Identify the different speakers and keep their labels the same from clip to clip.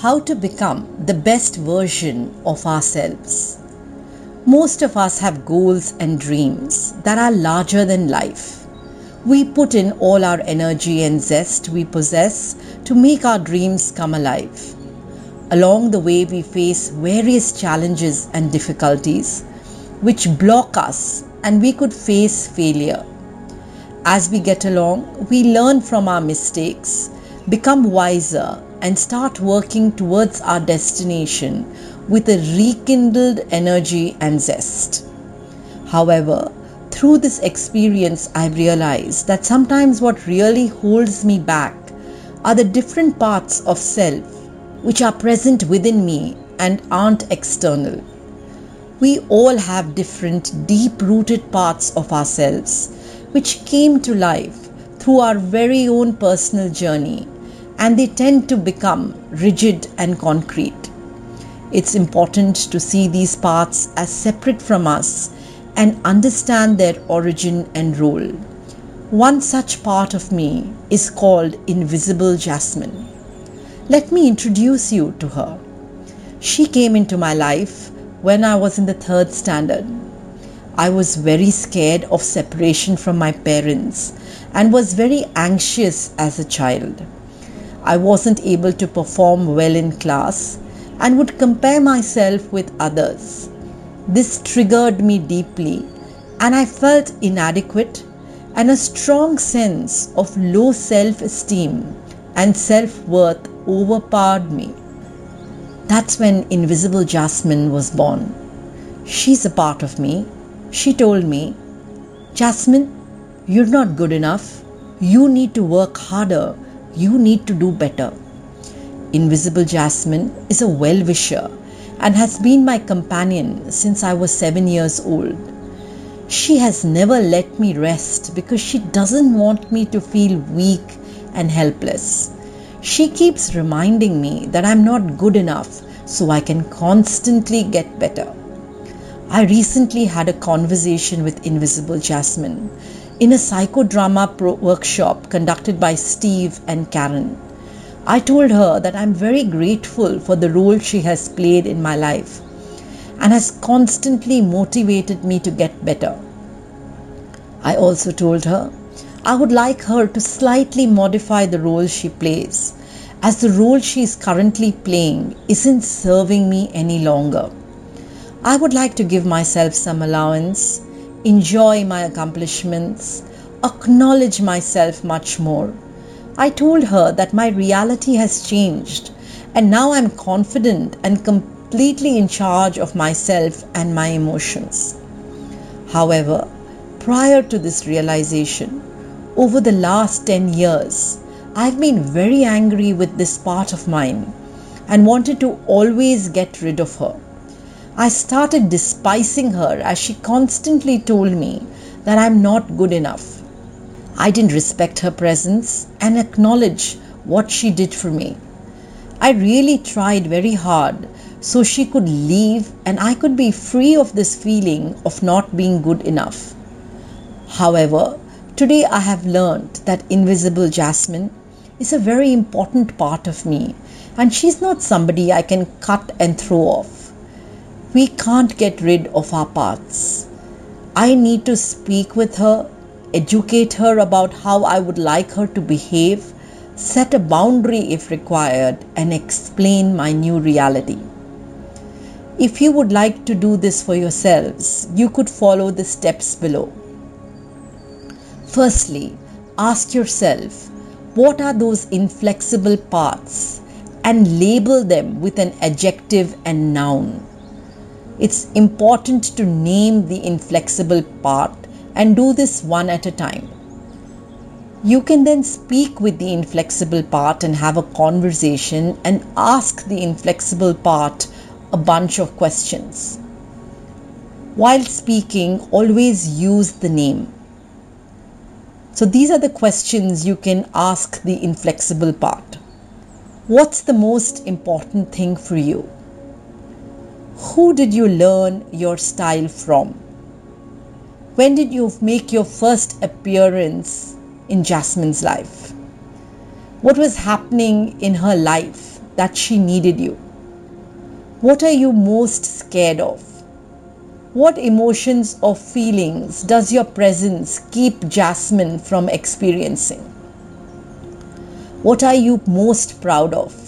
Speaker 1: how to become the best version of ourselves. Most of us have goals and dreams that are larger than life. We put in all our energy and zest we possess to make our dreams come alive. Along the way, we face various challenges and difficulties which block us, and we could face failure. As we get along, we learn from our mistakes, become wiser, and start working towards our destination with a rekindled energy and zest. However, through this experience, I've realized that sometimes what really holds me back are the different parts of self which are present within me and aren't external. We all have different deep rooted parts of ourselves which came to life through our very own personal journey and they tend to become rigid and concrete. It's important to see these parts as separate from us and understand their origin and role. One such part of me is called Invisible Jasmine. Let me introduce you to her. She came into my life when I was in the third standard. I was very scared of separation from my parents and was very anxious as a child. I wasn't able to perform well in class and would compare myself with others. This triggered me deeply, and I felt inadequate and a strong sense of low self esteem and self worth overpowered me. That's when Invisible Jasmine was born. She's a part of me. She told me, Jasmine, you're not good enough. You need to work harder. You need to do better. Invisible Jasmine is a well wisher and has been my companion since I was seven years old. She has never let me rest because she doesn't want me to feel weak and helpless. She keeps reminding me that I'm not good enough so I can constantly get better. I recently had a conversation with Invisible Jasmine in a psychodrama pro- workshop conducted by Steve and Karen. I told her that I'm very grateful for the role she has played in my life and has constantly motivated me to get better. I also told her I would like her to slightly modify the role she plays, as the role she is currently playing isn't serving me any longer. I would like to give myself some allowance, enjoy my accomplishments, acknowledge myself much more. I told her that my reality has changed and now I'm confident and completely in charge of myself and my emotions. However, prior to this realization, over the last 10 years, I've been very angry with this part of mine and wanted to always get rid of her. I started despising her as she constantly told me that I'm not good enough. I didn't respect her presence and acknowledge what she did for me. I really tried very hard so she could leave and I could be free of this feeling of not being good enough. However, Today I have learned that invisible Jasmine is a very important part of me and she's not somebody I can cut and throw off. We can't get rid of our parts. I need to speak with her, educate her about how I would like her to behave, set a boundary if required, and explain my new reality. If you would like to do this for yourselves, you could follow the steps below. Firstly, ask yourself what are those inflexible parts and label them with an adjective and noun. It's important to name the inflexible part and do this one at a time. You can then speak with the inflexible part and have a conversation and ask the inflexible part a bunch of questions. While speaking, always use the name. So these are the questions you can ask the inflexible part. What's the most important thing for you? Who did you learn your style from? When did you make your first appearance in Jasmine's life? What was happening in her life that she needed you? What are you most scared of? What emotions or feelings does your presence keep Jasmine from experiencing? What are you most proud of?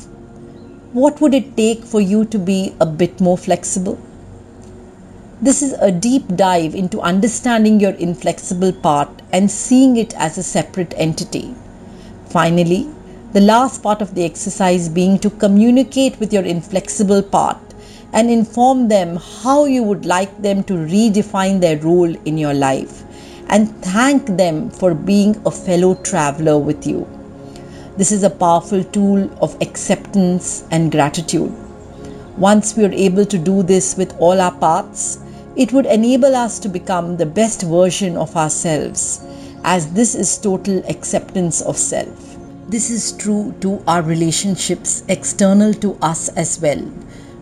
Speaker 1: What would it take for you to be a bit more flexible? This is a deep dive into understanding your inflexible part and seeing it as a separate entity. Finally, the last part of the exercise being to communicate with your inflexible part and inform them how you would like them to redefine their role in your life and thank them for being a fellow traveler with you. This is a powerful tool of acceptance and gratitude. Once we are able to do this with all our parts, it would enable us to become the best version of ourselves, as this is total acceptance of self. This is true to our relationships external to us as well.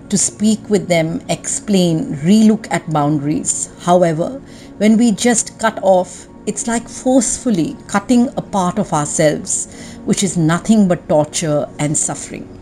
Speaker 1: To speak with them, explain, relook at boundaries. However, when we just cut off, it's like forcefully cutting a part of ourselves, which is nothing but torture and suffering.